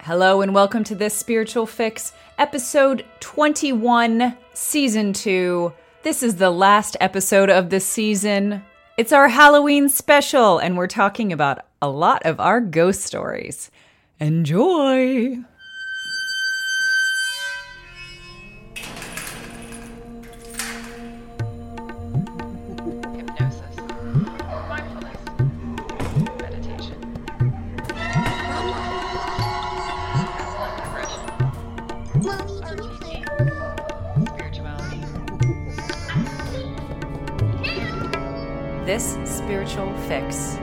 Hello and welcome to this spiritual fix, episode 21, season 2. This is the last episode of the season. It's our Halloween special, and we're talking about a lot of our ghost stories. Enjoy! Spiritual fix.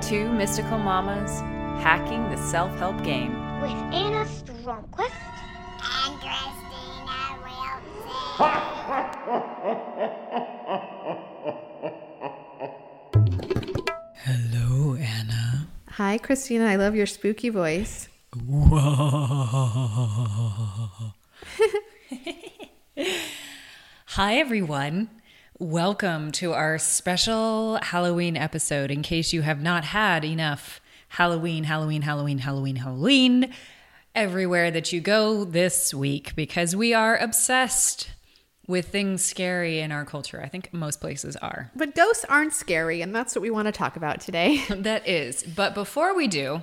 Two mystical mamas hacking the self help game. with Anna Stromquist and Christina Wilson. Hello, Anna. Hi, Christina. I love your spooky voice. Hi, everyone. Welcome to our special Halloween episode. In case you have not had enough Halloween, Halloween, Halloween, Halloween, Halloween everywhere that you go this week, because we are obsessed with things scary in our culture. I think most places are. But ghosts aren't scary, and that's what we want to talk about today. That is. But before we do,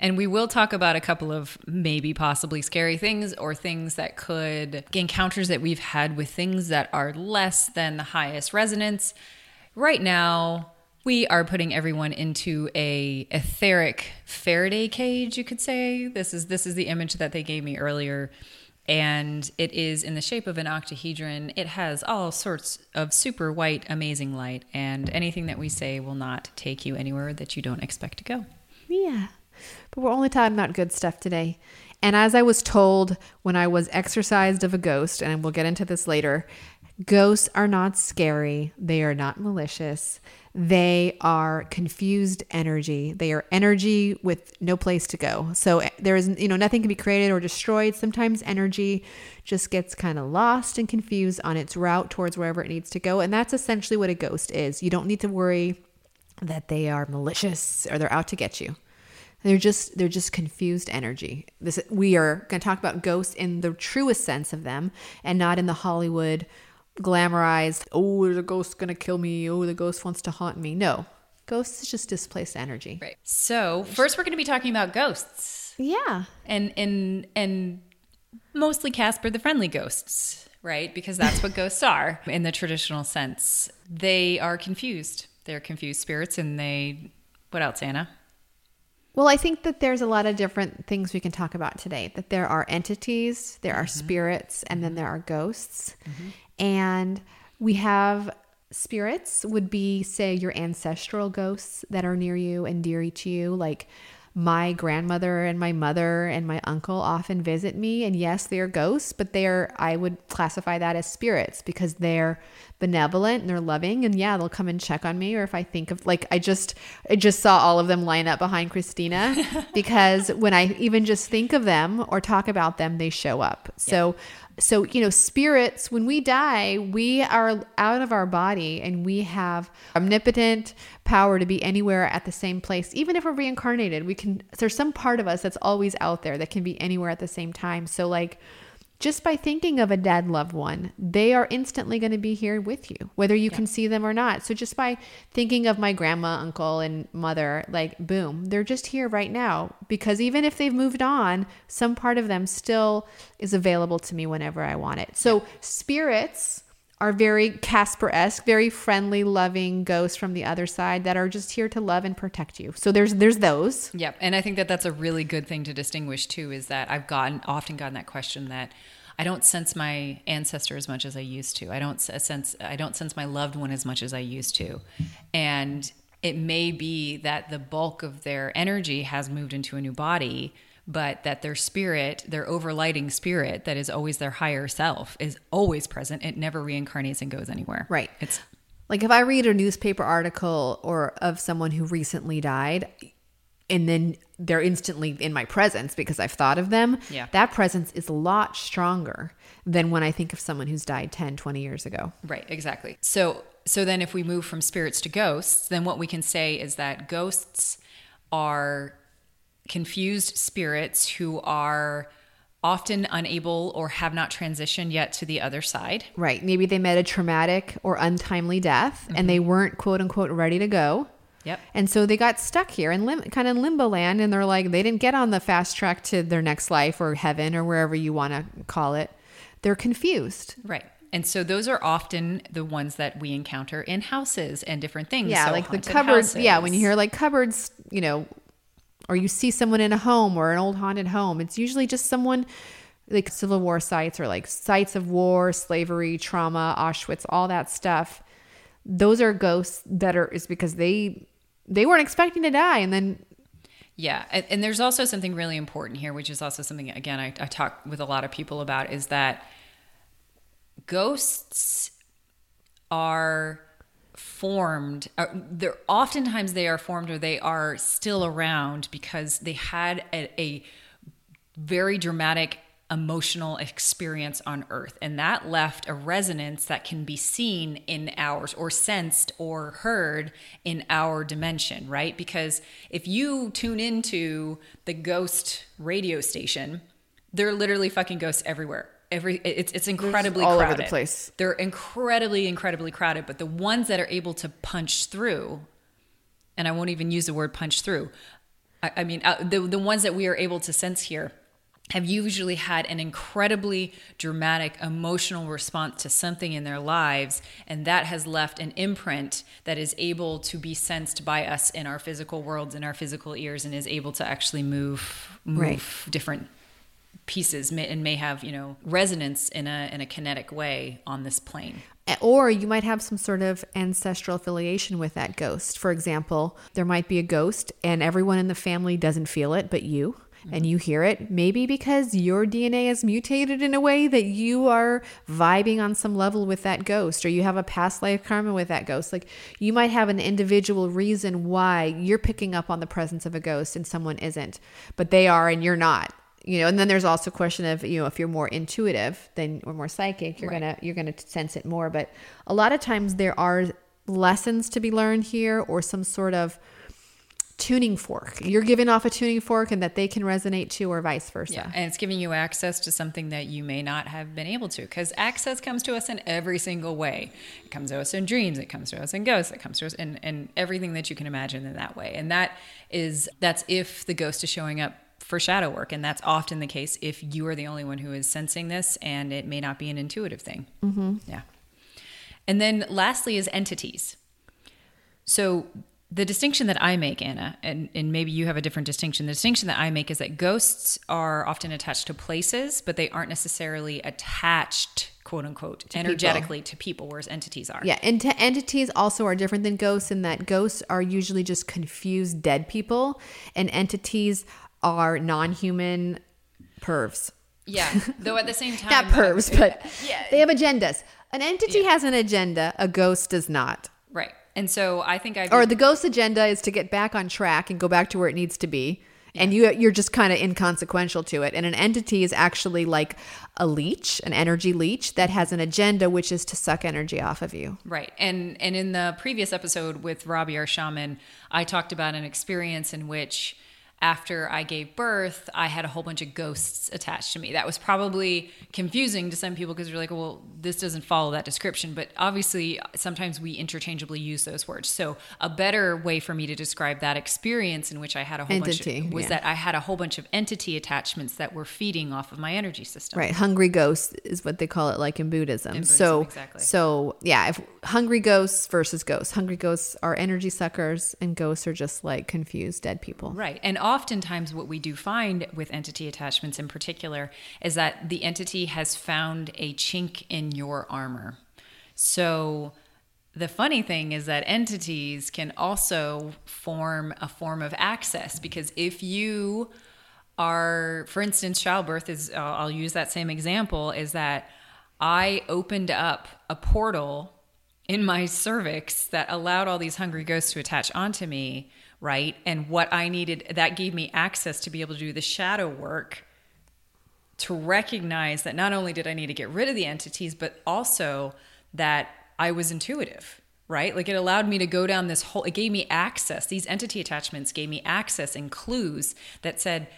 and we will talk about a couple of maybe possibly scary things or things that could encounters that we've had with things that are less than the highest resonance. Right now, we are putting everyone into a etheric Faraday cage, you could say. This is this is the image that they gave me earlier. And it is in the shape of an octahedron. It has all sorts of super white, amazing light, and anything that we say will not take you anywhere that you don't expect to go. yeah. But we're only talking about good stuff today. And as I was told when I was exorcised of a ghost, and we'll get into this later, ghosts are not scary. They are not malicious. They are confused energy. They are energy with no place to go. So eh, there is, you know, nothing can be created or destroyed. Sometimes energy just gets kind of lost and confused on its route towards wherever it needs to go. And that's essentially what a ghost is. You don't need to worry that they are malicious or they're out to get you. They're just they're just confused energy. This we are going to talk about ghosts in the truest sense of them and not in the Hollywood glamorized, oh, the ghost's going to kill me. Oh, the ghost wants to haunt me. No. Ghosts is just displaced energy. Right. So first, we're going to be talking about ghosts, Yeah. and and and mostly Casper the Friendly Ghosts, right? Because that's what ghosts are in the traditional sense. They are confused. They're confused spirits, and they. What else, Anna? Well, I think that there's a lot of different things we can talk about today. That there are entities, there are mm-hmm. spirits, and then there mm-hmm. are ghosts. Mm-hmm. And we have spirits would be say your ancestral ghosts that are near you and dear to you like my grandmother and my mother and my uncle often visit me. And yes they are ghosts but they are i would classify that as spirits because they're benevolent and they're loving. And yeah they'll come and check on me. Or if i think of like i just i just saw all of them line up behind christina because when i even just think of them or talk about them they show up. So so you know spirits when we die we are out of our body and we have omnipotent power to be anywhere at the same place. Even if we're reincarnated we can there's some part of us that's always out there that can be anywhere at the same time. So like just by thinking of a dead loved one, they are instantly going to be here with you, whether you can see them or not. So just by thinking of my grandma, uncle, and mother, like boom, they're just here right now. Because even if they've moved on, some part of them still is available to me whenever I want it. So spirits are very Casper esque, very friendly, loving ghosts from the other side that are just here to love and protect you. So there's there's those. Yep, and I think that that's a really good thing to distinguish too. Is that I've gotten often gotten that question that I don't sense my ancestor as much as I used to. I don't sense I don't sense my loved one as much as I used to, and it may be that the bulk of their energy has moved into a new body. But that their spirit, their overlighting spirit, that is always their higher self, is always present. It never reincarnates and goes anywhere. Right. It's Like if I read a newspaper article or of someone who recently died and then they're instantly in my presence because I've thought of them, Yeah. that presence is a lot stronger than when I think of someone who's died 10, 20 years ago. Right, exactly. So so then if we move from spirits to ghosts, then what we can say is that ghosts are confused spirits who are often unable or have not transitioned yet to the other side. Right. Maybe they met a traumatic or untimely death and they weren't quote unquote ready to go. Yep. And so they got stuck here in lim- kind of limbo land and they're like, they didn't get on the fast track to their next life or heaven or wherever you want to call it. They're confused. Right. And so those are often the ones that we encounter in houses and different things. Yeah, So like the cupboards. Yeah, when you hear like cupboards, you know, or you see someone in a home or an old haunted home, it's usually just someone like Civil War sites or like sites of war, slavery, trauma, Auschwitz, all that stuff. Those are ghosts that are is because they they weren't expecting to die, and then Yeah, and, there's also something really important here, which is also something again I, I talk with a lot of people about, is that ghosts are formed. Uh, they're oftentimes they are formed or they are still around because they had a, a very dramatic emotional experience on earth and that left a resonance that can be seen in ours or sensed or heard in our dimension right because if you tune into the ghost radio station there are literally fucking ghosts everywhere every it's it's incredibly all over crowded the place. they're incredibly incredibly crowded but the ones that are able to punch through and I won't even use the word punch through. I, I mean, uh, the the ones that we are able to sense here have usually had an incredibly dramatic emotional response to something in their lives and that has left an imprint that is able to be sensed by us in our physical worlds in our physical ears and is able to actually move move Right. different pieces may, and may have you know resonance in a in a kinetic way on this plane or you might have some sort of ancestral affiliation with that ghost. For example, there might be a ghost and everyone in the family doesn't feel it but you. And you hear it, maybe because your DNA is mutated in a way that you are vibing on some level with that ghost, or you have a past life karma with that ghost. Like you might have an individual reason why you're picking up on the presence of a ghost and someone isn't, but they are and you're not you know and then there's also a question of you know if you're more intuitive then or more psychic you're gonna you're gonna sense it more but a lot of times there are lessons to be learned here or some sort of tuning fork you're giving off a tuning fork and that they can resonate to or vice versa Yeah, and it's giving you access to something that you may not have been able to because access comes to us in every single way. It comes to us in dreams, it comes to us in ghosts, it comes to us in, in everything that you can imagine in that way. And that is that's if the ghost is showing up for shadow work, and that's often the case if you are the only one who is sensing this, and it may not be an intuitive thing. Mm-hmm. Yeah. And then lastly is entities. So the distinction that I make, Anna, and, and maybe you have a different distinction. The distinction that I make is that ghosts are often attached to places, but they aren't necessarily attached, quote unquote, energetically to people, whereas entities are. Yeah, and t- entities also are different than ghosts in that ghosts are usually just confused dead people, and entities are non-human pervs. Yeah. Though at the same time, Not pervs, but yeah. they have agendas. An entity has an agenda. A ghost does not. right. And so I think I've Or the ghost agenda is to get back on track and go back to where it needs to be. And you you're just kind of inconsequential to it. And an entity is actually like a leech, an energy leech that has an agenda which is to suck energy off of you. Right. And and in the previous episode with Robbie our shaman, I talked about an experience in which after I gave birth, I had a whole bunch of ghosts attached to me. That was probably confusing to some people because you're like, well, this doesn't follow that description. But obviously, sometimes we interchangeably use those words. So, a better way for me to describe that experience in which I had a whole Entity, bunch of, was yeah. that I had a whole bunch of entity attachments that were feeding off of my energy system. Right, hungry ghosts is what they call it, like in Buddhism. Buddhism, so, exactly. so yeah, if hungry ghosts versus ghosts, hungry ghosts are energy suckers, and ghosts are just like confused dead people. Right. And oftentimes, what we do find with entity attachments in particular is that the entity has found a chink in your armor. So, the funny thing is that entities can also form a form of access because if you are, for instance, childbirth is, I'll use that same example, is that I opened up a portal in my cervix that allowed all these hungry ghosts to attach onto me, right? And what I needed, that gave me access to be able to do the shadow work to recognize that not only did I need to get rid of the entities, but also that I was intuitive, right? Like it allowed me to go down this whole, it gave me access. These entity attachments gave me access and clues that said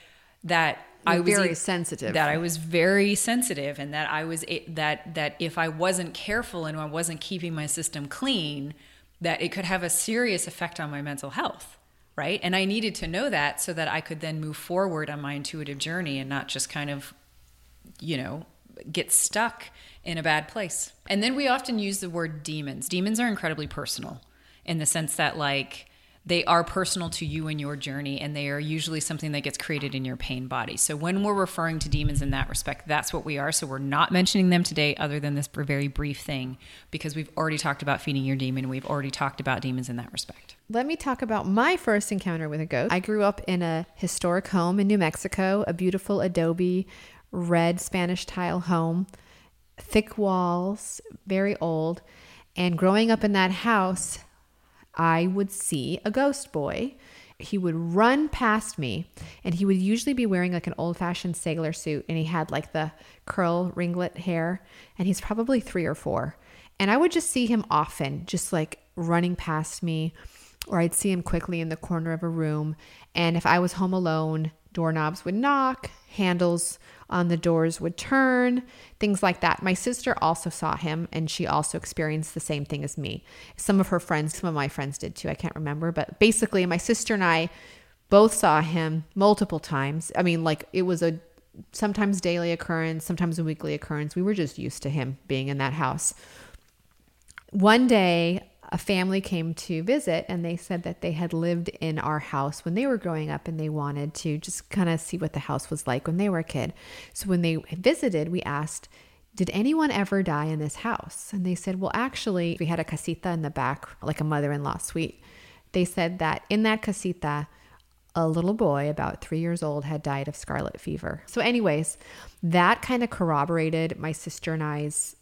that I was very sensitive. That I was very sensitive, and that I was that that if I wasn't careful and I wasn't keeping my system clean, that it could have a serious effect on my mental health, right? And I needed to know that so that I could then move forward on my intuitive journey and not just kind of you know, get stuck in a bad place. And then we often use the word demons. Demons are incredibly personal in the sense that, like, they are personal to you and your journey, and they are usually something that gets created in your pain body. So, when we're referring to demons in that respect, that's what we are. So, we're not mentioning them today, other than this very brief thing, because we've already talked about feeding your demon. We've already talked about demons in that respect. Let me talk about my first encounter with a ghost. I grew up in a historic home in New Mexico, a beautiful adobe red Spanish tile home, thick walls, very old. And growing up in that house, I would see a ghost boy. He would run past me, and he would usually be wearing like an old fashioned sailor suit, and he had like the curl ringlet hair, and he's probably three or four. And I would just see him often, just like running past me, or I'd see him quickly in the corner of a room. And if I was home alone, doorknobs would knock, handles on the doors would turn, things like that. My sister also saw him and she also experienced the same thing as me. Some of her friends, some of my friends did too. I can't remember, but basically, my sister and I both saw him multiple times. I mean, like it was a sometimes daily occurrence, sometimes a weekly occurrence. We were just used to him being in that house. One day, a family came to visit and they said that they had lived in our house when they were growing up and they wanted to just kind of see what the house was like when they were a kid. So when they visited, we asked, did anyone ever die in this house? And they said, well, actually, we had a casita in the back, like a mother in law suite. They said that in that casita, a little boy about three years old had died of scarlet fever. So, anyways, that kind of corroborated my sister and I's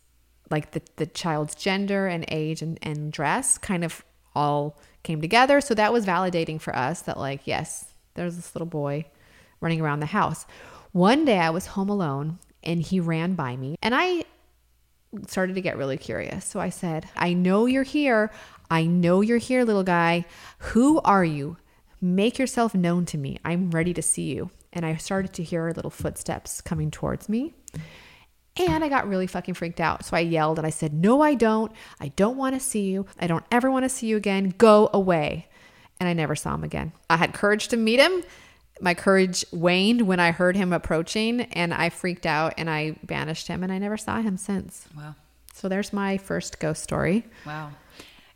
like the, the child's gender and age and, and dress kind of all came together. So that was validating for us that, like, yes, there's this little boy running around the house. One day I was home alone and he ran by me and I started to get really curious. So I said, I know you're here. I know you're here, little guy. Who are you? Make yourself known to me. I'm ready to see you. And I started to hear little footsteps coming towards me. And I got really fucking freaked out. So I yelled and I said, No, I don't. I don't want to see you. I don't ever want to see you again. Go away. And I never saw him again. I had courage to meet him. My courage waned when I heard him approaching and I freaked out and I banished him and I never saw him since. Wow. So there's my first ghost story. Wow.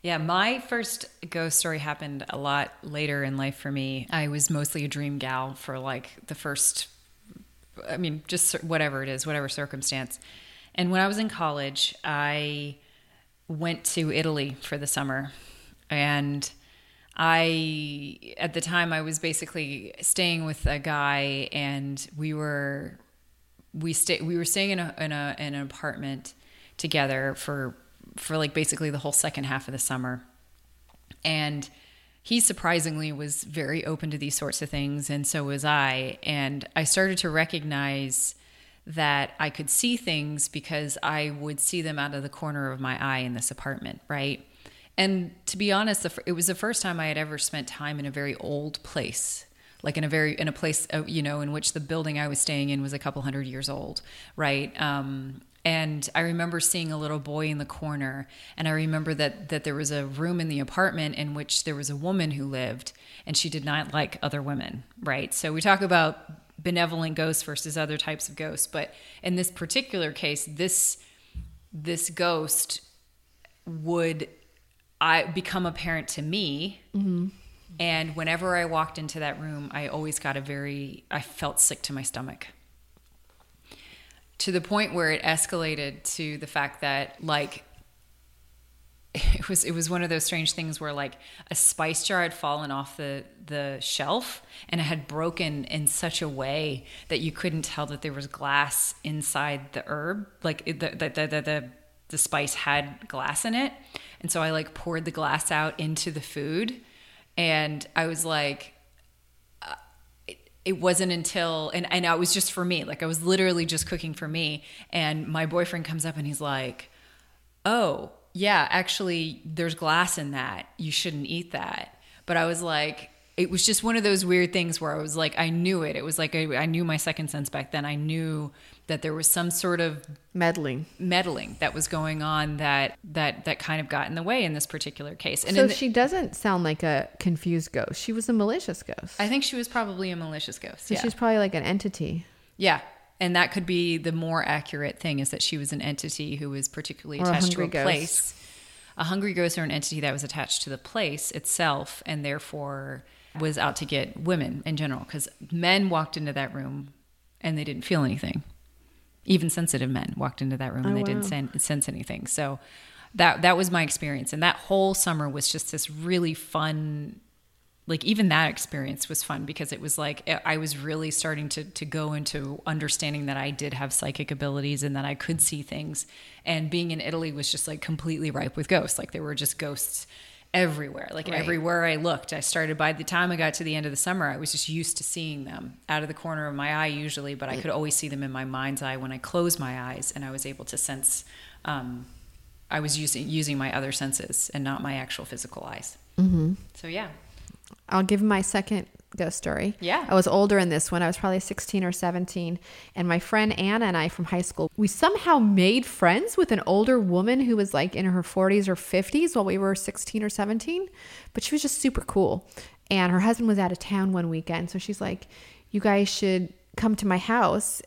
Yeah, my first ghost story happened a lot later in life for me. I was mostly a dream gal for like the first, I mean, just whatever it is, whatever circumstance. And when I was in college, I went to Italy for the summer. And I, at the time, I was basically staying with a guy, and we were, we stay, we were staying in a, in a in an apartment together for for like basically the whole second half of the summer. And he surprisingly was very open to these sorts of things, and so was I. And I started to recognize that I could see things because I would see them out of the corner of my eye in this apartment, right? And to be honest, it was the first time I had ever spent time in a very old place. like in a very in a place uh, you know in which the building I was staying in was a couple hundred years old, right? Um, and I remember seeing a little boy in the corner, and I remember that that there was a room in the apartment in which there was a woman who lived, and she did not like other women, right? So we talk about benevolent ghosts versus other types of ghosts, but in this particular case, this this ghost would I become apparent to me. Mm-hmm. And whenever I walked into that room, I always got a very I felt sick to my stomach. To the point where it escalated to the fact that like it was it was one of those strange things where like a spice jar had fallen off the the shelf and it had broken in such a way that you couldn't tell that there was glass inside the herb like the the the the, the, the spice had glass in it. And so I like poured the glass out into the food and I was like it wasn't until and, and it was just for me like i was literally just cooking for me and my boyfriend comes up and he's like oh yeah actually there's glass in that. You shouldn't eat that. But i was like it was just one of those weird things where i was like i knew it. It was like i, I knew my second sense back then. I knew that there was some sort of Meddling. meddling that was going on that that that kind of got in the way in this particular case and so the- she doesn't sound like a confused ghost. She was a malicious ghost. i think she was probably a malicious ghost so yeah. she's probably like an entity Yeah. And that could be the more accurate thing is that she was an entity who was particularly Or a attached to a ghost. place. A hungry ghost or an entity that was attached to the place itself and therefore was out to get women in general. Because men walked into that room and they didn't feel anything. Even sensitive men walked into that room and Oh, they didn't sen- sense anything. So that that was my experience. And that whole summer was just this really fun like even that experience was fun because it was like eh, I was really starting to to go into understanding that I did have psychic abilities and that I could see things. And being in Italy was just like completely ripe with ghosts. Like there were just ghosts everywhere. Like Right. everywhere I looked. I started by the time I got to the end of the summer, I was just used to seeing them out of the corner of my eye usually, but I could always see them in my mind's eye when I closed my eyes and I was able to sense um, I was using using my other senses and not my actual physical eyes. Mm-hmm. So yeah, I'll give my second ghost story. Yeah. I was older in this one. I was probably 16 or 17. And my friend Anna and I from high school, we somehow made friends with an older woman who was like in her 40s or 50s while we were 16 or 17. But she was just super cool. And her husband was out of town one weekend. So she's like, you guys should come to my house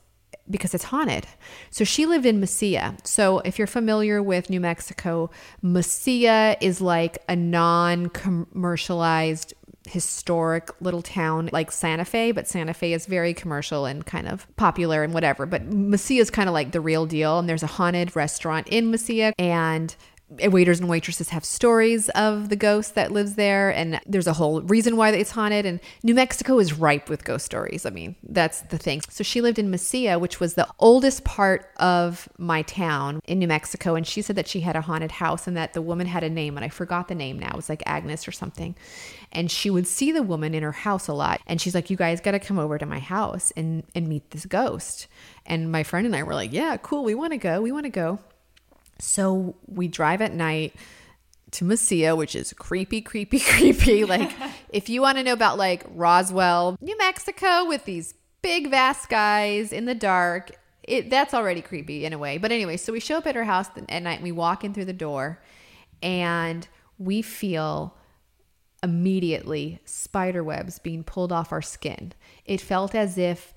because it's haunted. So she lived in Mesilla. So if you're familiar with New Mexico, Mesilla is like a non commercialized historic little town like Santa Fe, but Santa Fe is very commercial and kind of popular and whatever. But Mesilla is kind of like the real deal. And there's a haunted restaurant in Mesilla and waiters and waitresses have stories of the ghost that lives there and there's a whole reason why it's haunted and new mexico is ripe with ghost stories. I mean that's the thing. So she lived in mesilla which was the oldest part of my town in new mexico and she said that she had a haunted house and that the woman had a name and i forgot the name now. It was like agnes or something. And she would see the woman in her house a lot and she's like you guys got to come over to my house and and meet this ghost. And my friend and i were like yeah cool. We want to go. We want to go so we drive at night to Mesilla, which is creepy, creepy, creepy. Like, if you want to know about like Roswell, New Mexico, with these big, vast skies in the dark, it that's already creepy in a way. But anyway, so we show up at her house at night. And we walk in through the door, and we feel immediately spider webs being pulled off our skin. It felt as if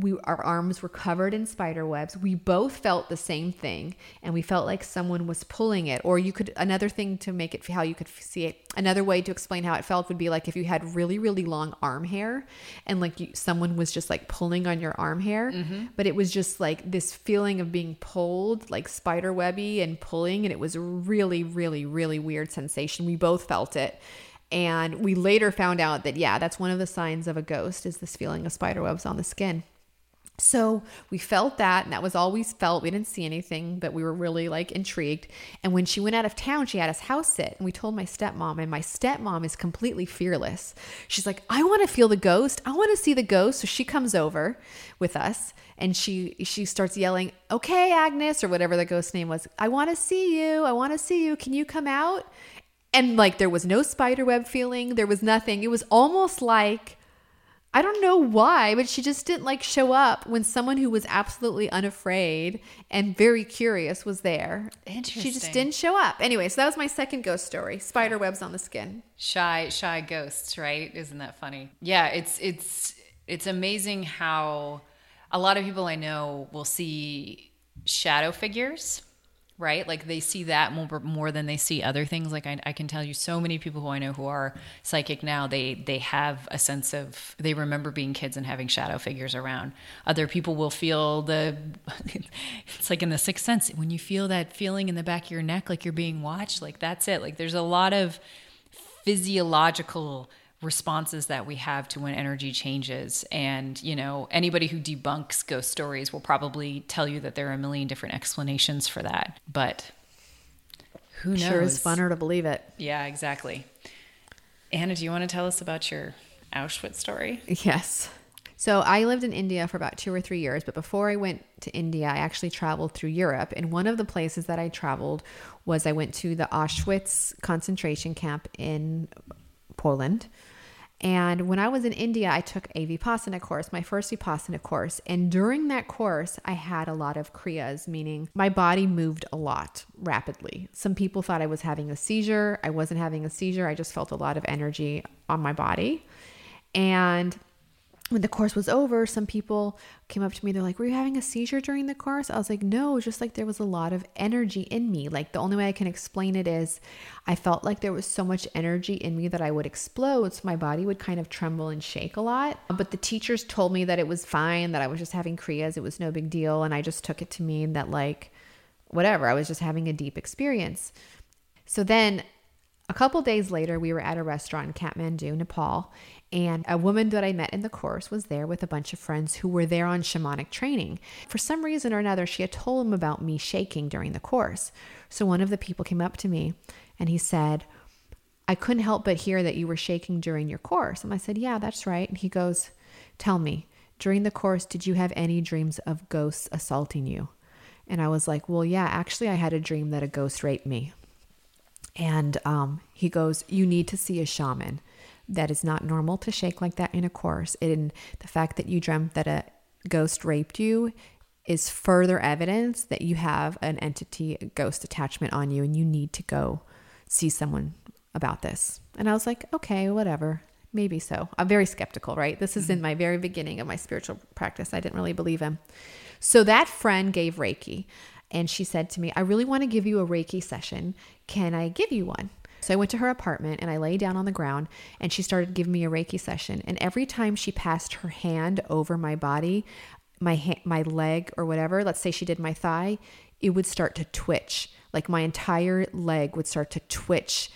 we our arms were covered in spider webs. We both felt the same thing and we felt like someone was pulling it or you could another thing to make it how you could see it. Another way to explain how it felt would be like if you had really really long arm hair and like you, someone was just like pulling on your arm hair, mm-hmm. but it was just like this feeling of being pulled like spider webby and pulling and it was a really really really weird sensation. We both felt it. And we later found out that, yeah, that's one of the signs of a ghost is this feeling of spider webs on the skin. So we felt that, and that was always felt. We didn't see anything, but we were really like intrigued. And when she went out of town, she had us house sit, and we told my stepmom, and my stepmom is completely fearless. She's like, I want to feel the ghost. I want to see the ghost. So she comes over with us, and she she starts yelling, "Okay, Agnes," or whatever the ghost name was. I want to see you. I want to see you. Can you come out? And like there was no spider web feeling. There was nothing. It was almost like. I don't know why, but she just didn't like show up when someone who was absolutely unafraid and very curious was there. Interesting. She just didn't show up. Anyway, so that was my second ghost story spider webs on the skin. shy shy ghosts right isn't that funny yeah it's it's it's amazing how a lot of people i know will see shadow figures right? Like they see that more more than they see other things. Like I, I can tell you so many people who i know who are psychic now they they have a sense of they remember being kids and having shadow figures around. Other people will feel the it's like in the sixth sense when you feel that feeling in the back of your neck like you're being watched like that's it. Like there's a lot of physiological responses that we have to when energy changes and you know anybody who debunks ghost stories will probably tell you that there are a million different explanations for that but who knows Sure is funner to believe it. yeah exactly anna do you want to tell us about your auschwitz story Yes. So I lived in India for about two or three years, but before I went to India, I actually traveled through Europe. And one of the places that I traveled was I went to the Auschwitz concentration camp in Poland. And when I was in India, I took a Vipassana course, my first Vipassana course. And during that course, I had a lot of Kriyas, meaning my body moved a lot rapidly. Some people thought I was having a seizure. I wasn't having a seizure. I just felt a lot of energy on my body. And when the course was over, some people came up to me. They're like, Were you having a seizure during the course? I was like, No, just like there was a lot of energy in me. Like the only way I can explain it is I felt like there was so much energy in me that I would explode. So my body would kind of tremble and shake a lot. But the teachers told me that it was fine, that I was just having Kriyas. It was no big deal. And I just took it to mean that, like, whatever, I was just having a deep experience. So then a couple days later, we were at a restaurant in Kathmandu, Nepal, and a woman that I met in the course was there with a bunch of friends who were there on shamanic training. For some reason or another, she had told them about me shaking during the course. So one of the people came up to me and he said, I couldn't help but hear that you were shaking during your course. And I said, Yeah, that's right. And he goes, Tell me, during the course, did you have any dreams of ghosts assaulting you? And I was like, Well, yeah, actually, I had a dream that a ghost raped me. And um, he goes, You need to see a shaman. That is not normal to shake like that in a course. And the fact that you dreamt that a ghost raped you is further evidence that you have an entity, a ghost attachment on you, and you need to go see someone about this. And I was like, Okay, whatever. Maybe so. I'm very skeptical, right? This is in mm-hmm. my very beginning of my spiritual practice. I didn't really believe him. So that friend gave Reiki and she said to me, I really want to give you a Reiki session. Can I give you one? So I went to her apartment and I lay down on the ground and she started giving me a Reiki session. And every time she passed her hand over my body, my ha- my leg or whatever, let's say she did my thigh, it would start to twitch. Like my entire leg would start to twitch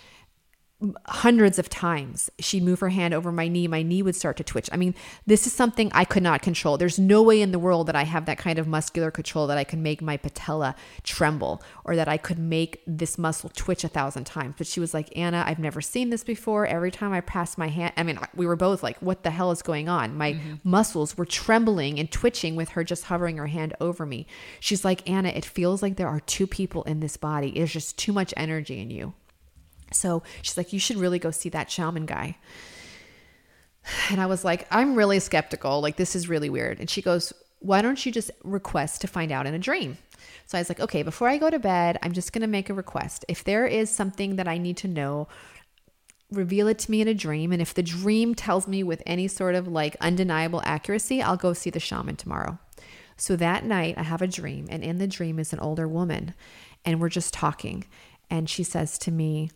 hundreds of times. She'd move her hand over my knee, my knee would start to twitch. I mean, this is something I could not control. There's no way in the world that I have that kind of muscular control that I could make my patella tremble or that I could make this muscle twitch a thousand times. But she was like, Anna, I've never seen this before. Every time I passed my hand, I mean, we were both like, what the hell is going on? My mm-hmm. muscles were trembling and twitching with her just hovering her hand over me. She's like, Anna, it feels like there are two people in this body. There's just too much energy in you. So she's like, you should really go see that shaman guy. And I was like, I'm really skeptical. Like, this is really weird. And she goes, Why don't you just request to find out in a dream? So I was like, Okay, before I go to bed, I'm just going to make a request. If there is something that I need to know, reveal it to me in a dream. And if the dream tells me with any sort of like undeniable accuracy, I'll go see the shaman tomorrow. So that night, I have a dream, and in the dream is an older woman, and we're just talking. And she says to me,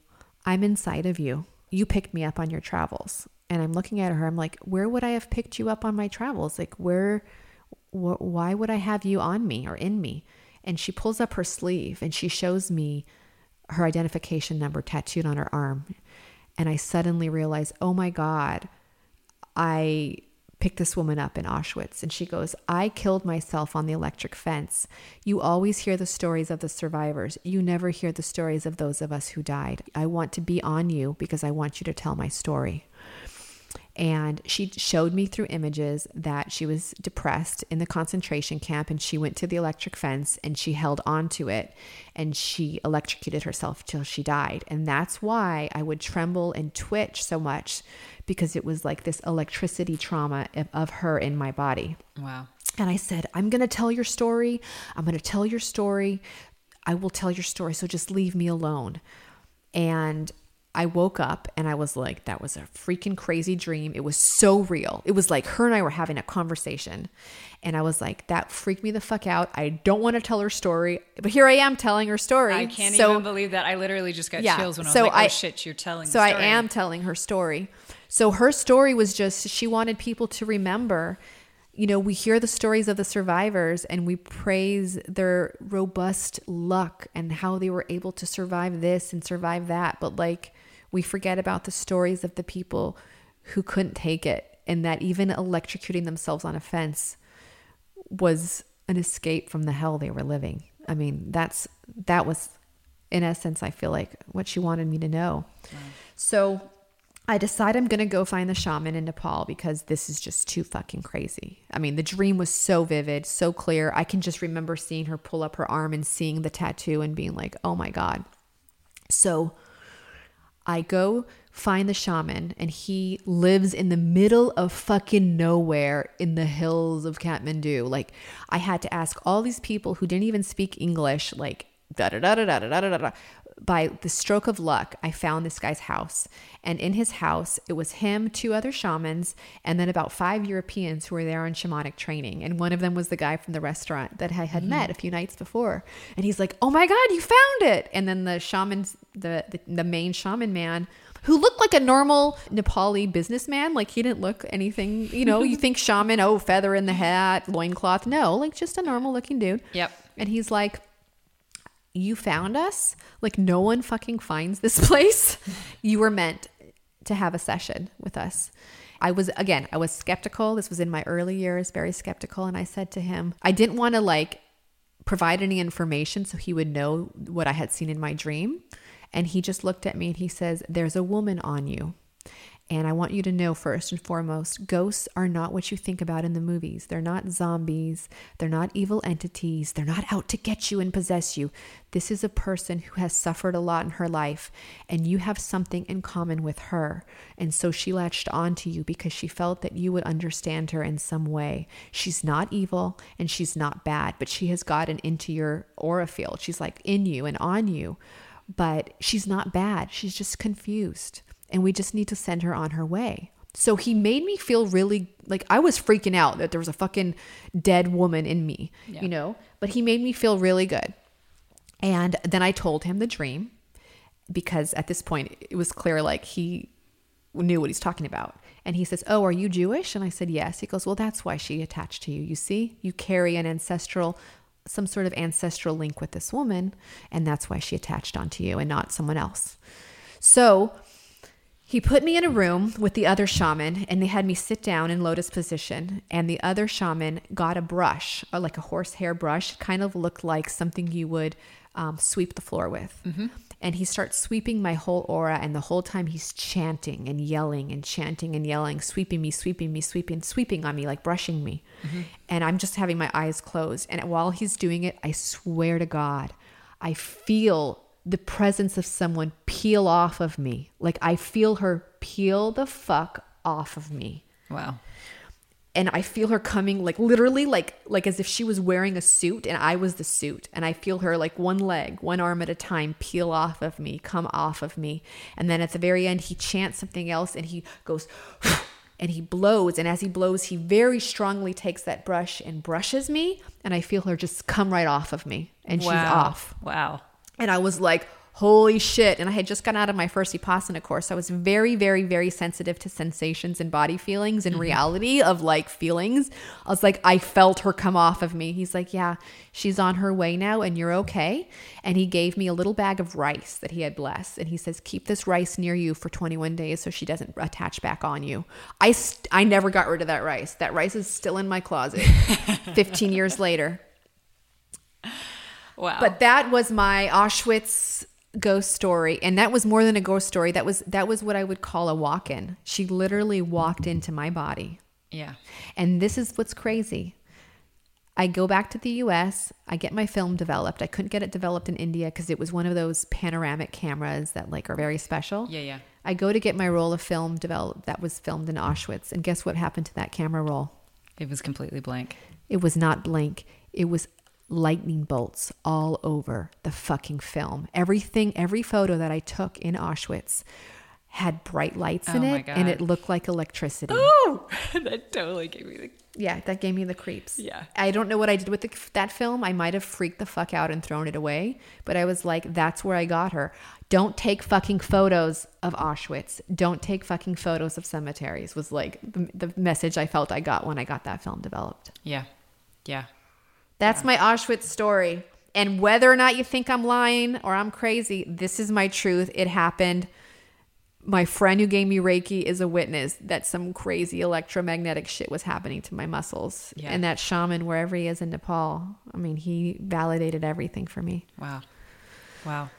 I'm inside of you. You picked me up on your travels. And I'm looking at her. I'm like, where would I have picked you up on my travels? Like, where, wh- why would I have you on me or in me? And she pulls up her sleeve and she shows me her identification number tattooed on her arm. And I suddenly realize, oh my God, I picked this woman up in Auschwitz. And she goes, I killed myself on the electric fence. You always hear the stories of the survivors. You never hear the stories of those of us who died. I want to be on you because I want you to tell my story. And she showed me through images that she was depressed in the concentration camp and she went to the electric fence and she held onto it and she electrocuted herself till she died. And that's why I would tremble and twitch so much because it was like this electricity trauma of, of her in my body. Wow. And I said, I'm going to tell your story. I'm going to tell your story. I will tell your story. So just leave me alone. And I woke up and I was like, that was a freaking crazy dream. It was so real. It was like her and I were having a conversation. And I was like, that freaked me the fuck out. I don't want to tell her story. But here I am telling her story. I can't So- even believe that. I literally just got Yeah, chills when I was so like, oh I- shit, you're telling so I am telling her story. So her story was just she wanted people to remember. You know, we hear the stories of the survivors and we praise their robust luck and how they were able to survive this and survive that. But like, we forget about the stories of the people who couldn't take it and that even electrocuting themselves on a fence was an escape from the hell they were living. I mean, that's that was in essence I feel like what she wanted me to know. So I decide I'm going to go find the shaman in Nepal because this is just too fucking crazy. I mean, the dream was so vivid, so clear. I can just remember seeing her pull up her arm and seeing the tattoo and being like, "Oh my god." So I go find the shaman, and he lives in the middle of fucking nowhere in the hills of Kathmandu. Like, I had to ask all these people who didn't even speak English, like, da da da da da da da da. By the stroke of luck, I found this guy's house. And in his house, it was him, two other shamans, and then about five Europeans who were there on shamanic training. And one of them was the guy from the restaurant that I had met a few nights before. And he's like, Oh my God, you found it. And then the shamans, the, the, the main shaman man, who looked like a normal Nepali businessman. Like he didn't look anything, you know, you think shaman, oh, feather in the hat, loincloth. No, like just a normal looking dude. Yep. And he's like, You found us? Like, no one fucking finds this place. You were meant to have a session with us. I was, again, I was skeptical. This was in my early years, very skeptical. And I said to him, I didn't want to like provide any information so he would know what I had seen in my dream. And he just looked at me and he says, There's a woman on you. And I want you to know first and foremost, ghosts are not what you think about in the movies. They're not zombies. They're not evil entities. They're not out to get you and possess you. This is a person who has suffered a lot in her life, and you have something in common with her. And so she latched onto you because she felt that you would understand her in some way. She's not evil and she's not bad, but she has gotten into your aura field. She's like in you and on you, but she's not bad. She's just confused and we just need to send her on her way. So he made me feel really like I was freaking out that there was a fucking dead woman in me, you know? But he made me feel really good. And then I told him the dream because at this point it was clear like he knew what he's talking about. And he says, Oh, are you Jewish? And I said, Yes. He goes, Well, that's why she attached to you. You see, you carry an ancestral, some sort of ancestral link with this woman. And that's why she attached onto you and not someone else. So he put me in a room with the other shaman and they had me sit down in lotus position. And the other shaman got a brush, or like a horsehair brush, It kind of looked like something you would um, sweep the floor with. Mm-hmm. And he starts sweeping my whole aura. And the whole time he's chanting and yelling and chanting and yelling, sweeping me, sweeping me, sweeping, sweeping on me, like brushing me. Mm-hmm. And I'm just having my eyes closed. And while he's doing it, I swear to God, I feel the presence of someone peel off of me. Like I feel her peel the fuck off of me. Wow. And I feel her coming like literally like like as if she was wearing a suit and I was the suit. And I feel her like one leg, one arm at a time peel off of me, come off of me. And then at the very end he chants something else and he goes and he blows and as he blows he very strongly takes that brush and brushes me and I feel her just come right off of me and she's off. Wow. And I was like, holy shit. And I had just gotten out of my first Vipassana course. So I was very, very, very sensitive to sensations and body feelings and mm-hmm. reality of like feelings. I was like, I felt her come off of me. He's like, yeah, she's on her way now and you're okay. And he gave me a little bag of rice that he had blessed. And he says, keep this rice near you for 21 days so she doesn't attach back on you. I, st- I never got rid of that rice. That rice is still in my closet 15 years later. Wow. But that was my Auschwitz ghost story and that was more than a ghost story that was that was what i would call a walk-in she literally walked into my body Yeah. and this is what's crazy i go back to the us i get my film developed i couldn't get it developed in india because it was one of those panoramic cameras that like are very special Yeah, yeah. i go to get my roll of film developed that was filmed in auschwitz and guess what happened to that camera roll It was completely blank. it was not blank. It was lightning bolts all over the fucking film. Everything, every photo that I took in Auschwitz had bright lights in Oh my it and it looked like electricity. Oh, that totally gave me the. Yeah, that gave me the creeps. Yeah. I don't know what I did with the, that film. I might have freaked the fuck out and thrown it away, but I was like, that's where I got her. Don't take fucking photos of Auschwitz. Don't take fucking photos of cemeteries, was like the, the message I felt I got when I got that film developed. Yeah. Yeah. That's my Auschwitz story. And whether or not you think I'm lying or I'm crazy, this is my truth. It happened. My friend who gave me Reiki is a witness that some crazy electromagnetic shit was happening to my muscles. Yeah. And that shaman, wherever he is in Nepal, I mean, he validated everything for me. Wow. Wow.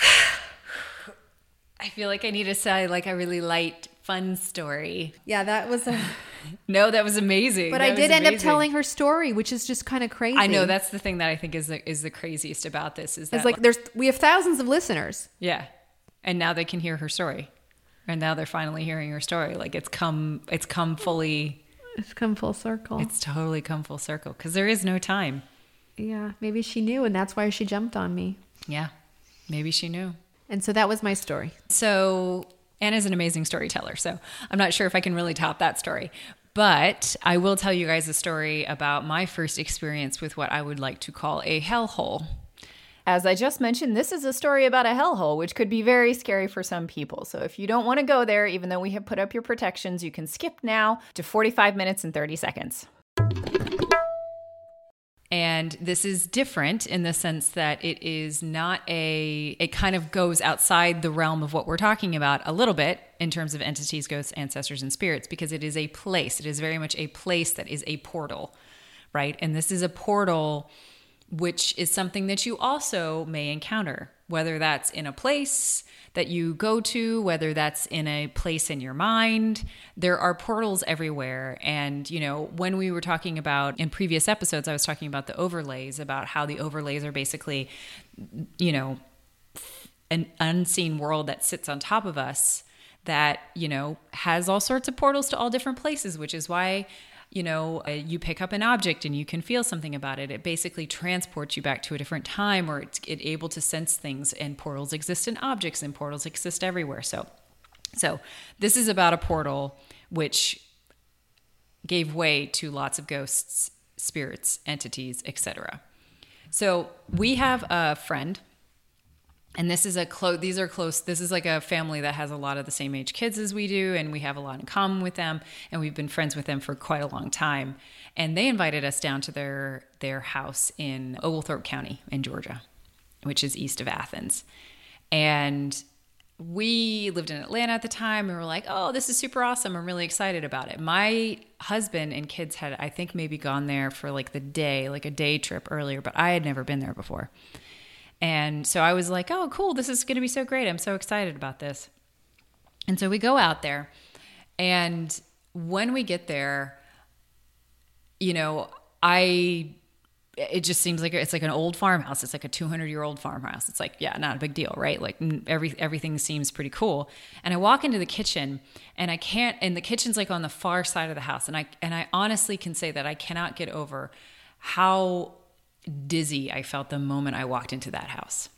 I feel like I need to say like a really light, fun story. Yeah, that was a. No, that was amazing. But That I did end up telling her story, which is just kind of crazy. I know that's the thing that I think is the, is the craziest about this is that It's like there's we have thousands of listeners. yeah, and now they can hear her story, and now they're finally hearing her story. Like it's come, it's come fully, It's come full circle. it's totally come full circle because there is no time. yeah, maybe she knew, and that's why she jumped on me. Yeah, maybe she knew. And so that was my story. So Anna's an amazing storyteller. So I'm not sure if I can really top that story. But I will tell you guys a story about my first experience with what I would like to call a hellhole. As I just mentioned, this is a story about a hellhole, which could be very scary for some people. So if you don't want to go there, even though we have put up your protections, you can skip now to 45 minutes and 30 seconds. And this is different in the sense that it is not a, it kind of goes outside the realm of what we're talking about a little bit in terms of entities, ghosts, ancestors, and spirits, because it is a place. It is very much a place that is a portal, right? And this is a portal which is something that you also may encounter, whether that's in a place that you go to, whether that's in a place in your mind. There are portals everywhere. And, you know, when we were talking about in previous episodes, I was talking about the overlays, about how the overlays are basically, you know, an unseen world that sits on top of us that you know has all sorts of portals to all different places which is why you know uh, you pick up an object and you can feel something about it. It basically transports you back to a different time or it's it able to sense things and portals exist in objects and portals exist everywhere. So so this is about a portal which gave way to lots of ghosts spirits entities etc so we have a friend and this is a close these are close this is like a family that has a lot of the same age kids as we do and we have a lot in common with them and we've been friends with them for quite a long time and they invited us down to their their house in oglethorpe county in georgia which is east of athens and we lived in Atlanta at the time and we were like, oh, this is super awesome. I'm really excited about it. My husband and kids had, I think, maybe gone there for like the day, like a day trip earlier, but I had never been there before. And so I was like, oh, cool. This is going to be so great. I'm so excited about this. And so we go out there. And when we get there, you know, I it just seems like it's like an old farmhouse. It's like a 200 year old farmhouse. It's like, yeah, not a big deal, right? Like every everything seems pretty cool. And I walk into the kitchen, and I can't. And the kitchen's like on the far side of the house, and I and I honestly can say that I cannot get over how dizzy I felt the moment I walked into that house.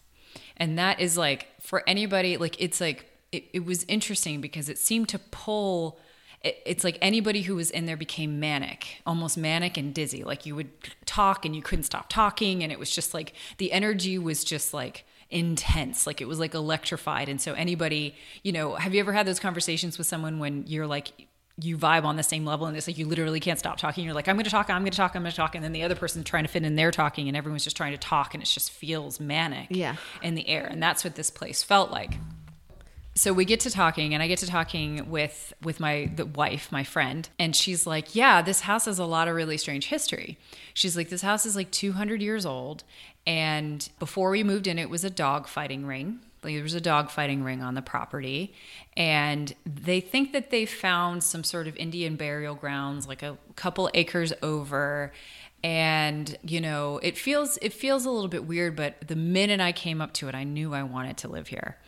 And that is like for anybody, like it's like it, it was interesting because it seemed to pull it, it's like anybody who was in there became manic, almost manic and dizzy. Like you would talk and you couldn't stop talking. And it was just like the energy was just like intense. Like it was like electrified. And so anybody, you know, have you ever had those conversations with someone when you're like, you vibe on the same level and it's like you literally can't stop talking. You're like, I'm gonna talk, I'm gonna talk, I'm gonna talk. And then the other person's trying to fit in their talking and everyone's just trying to talk and it just feels manic Yeah. in the air. And that's what this place felt like so we get to talking and i get to talking with with my the wife my friend and she's like yeah this house has a lot of really strange history she's like this house is like 200 years old and before we moved in it was a dog fighting ring there was a dog fighting ring on the property, and they think that they found some sort of Indian burial grounds, like a couple acres over. And you know, it feels it feels a little bit weird, but the minute I came up to it, I knew I wanted to live here.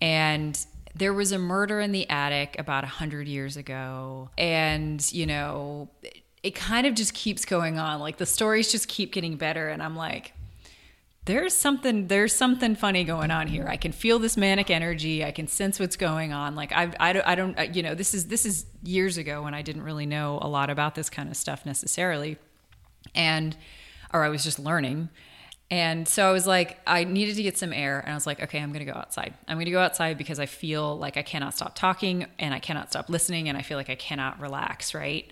And there was a murder in the attic about a hundred years ago, and you know, it, it kind of just keeps going on. Like the stories just keep getting better, and I'm like, there's something there's something funny going on here. I can feel this manic energy. I can sense what's going on. Like i, I, don't, I don't uh, you know this is this is years ago when i didn't really know a lot about this kind of stuff necessarily. And or i was just learning. And so i was like i needed to get some air and i was like okay i'm going to go outside. I'm going to go outside because i feel like i cannot stop talking and i cannot stop listening and i feel like i cannot relax right?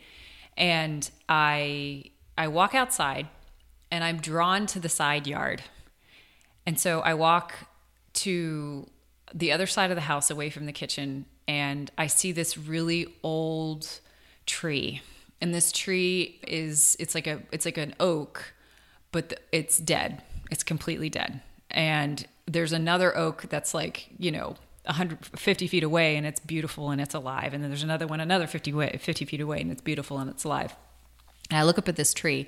And i i walk outside and i'm drawn to the side yard and so I walk to the other side of the house away from the kitchen and I see this really old tree. And this tree is it's like a it's like an oak, but the, it's dead. It's completely dead. And there's another oak that's like, you know, 150 feet away and it's beautiful and it's alive. And then there's another one another 50 way, 50 feet away and it's beautiful and it's alive. And I look up at this tree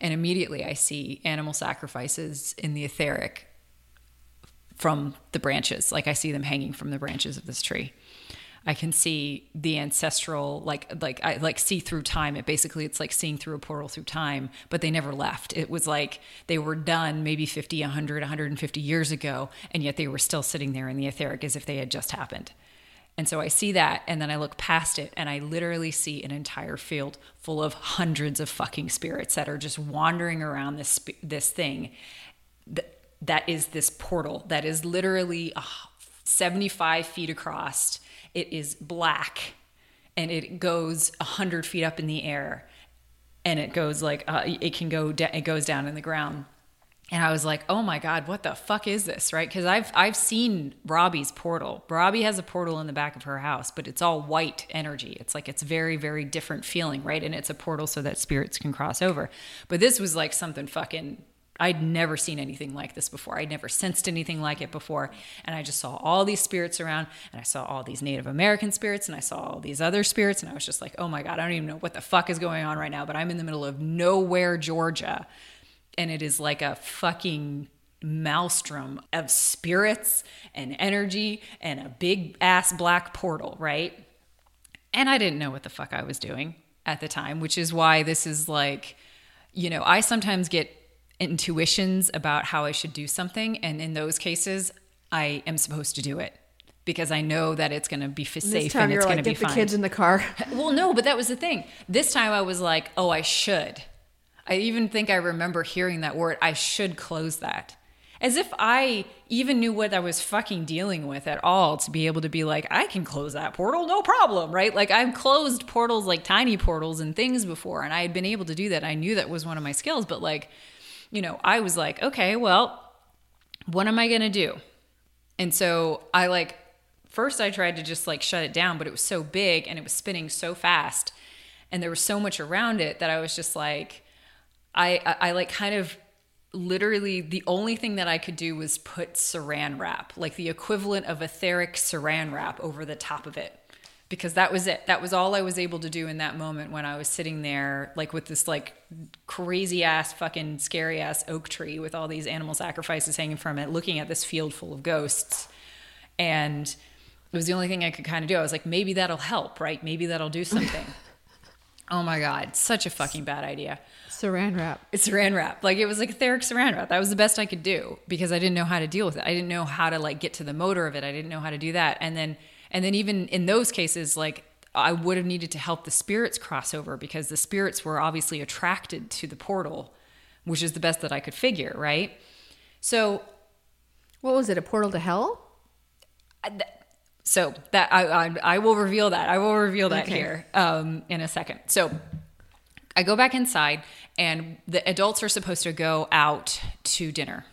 and immediately I see animal sacrifices in the etheric from the branches. Like I see them hanging from the branches of this tree. I can see the ancestral like like I like see through time. It basically it's like seeing through a portal through time, but they never left. It was like they were done maybe 50, 100, 150 years ago and yet they were still sitting there in the etheric as if they had just happened. And so I see that and then I look past it and I literally see an entire field full of hundreds of fucking spirits that are just wandering around this this thing that is this portal that is literally uh, 75 feet across. It is black and it goes 100 feet up in the air and it goes like, uh, it can go, da- it goes down in the ground. And I was like, "Oh my god, what the fuck is this?" Right? Because I've I've seen Robbie's portal. Robbie has a portal in the back of her house, but it's all white energy. It's like it's very very different feeling, right? And it's a portal so that spirits can cross over. But this was like something fucking I'd never seen anything like this before. I'd never sensed anything like it before. And I just saw all these spirits around, and I saw all these Native American spirits, and I saw all these other spirits. And I was just like, oh my God, I don't even know what the fuck is going on right now. But I'm in the middle of nowhere, Georgia. And it is like a fucking maelstrom of spirits and energy and a big ass black portal, right? And I didn't know what the fuck I was doing at the time, which is why this is like, you know, I sometimes get intuitions about how I should do something. And in those cases, I am supposed to do it because I know that it's going to be f- safe and it's going like, to be fine. get the kids in the car. well, no, but that was the thing. This time I was like, oh, I should. I even think I remember hearing that word. I should close that. As if I even knew what I was fucking dealing with at all to be able to be like, I can close that portal, no problem, right? Like I've closed portals like tiny portals and things before, and I had been able to do that. I knew that was one of my skills, but like, you know, I was like, okay, well, what am I going to do? And so I like, first I tried to just like shut it down, but it was so big and it was spinning so fast and there was so much around it that I was just like, I, I, I like kind of literally the only thing that I could do was put saran wrap, like the equivalent of etheric saran wrap over the top of it because that was it. That was all I was able to do in that moment when I was sitting there, like with this like crazy ass fucking scary ass oak tree with all these animal sacrifices hanging from it, looking at this field full of ghosts. And it was the only thing I could kind of do. I was like, maybe that'll help, right? Maybe that'll do something. oh my God, such a fucking bad idea. Saran wrap. It's saran wrap. Like it was like etheric saran wrap. That was the best I could do because I didn't know how to deal with it. I didn't know how to like get to the motor of it. I didn't know how to do that. And then and then even in those cases, like I would have needed to help the spirits cross over because the spirits were obviously attracted to the portal, which is the best that I could figure, right? So, What was it? A portal to hell? so that I, I I will reveal that. I will reveal that Okay. here um, in a second. So I go back inside, and the adults are supposed to go out to dinner.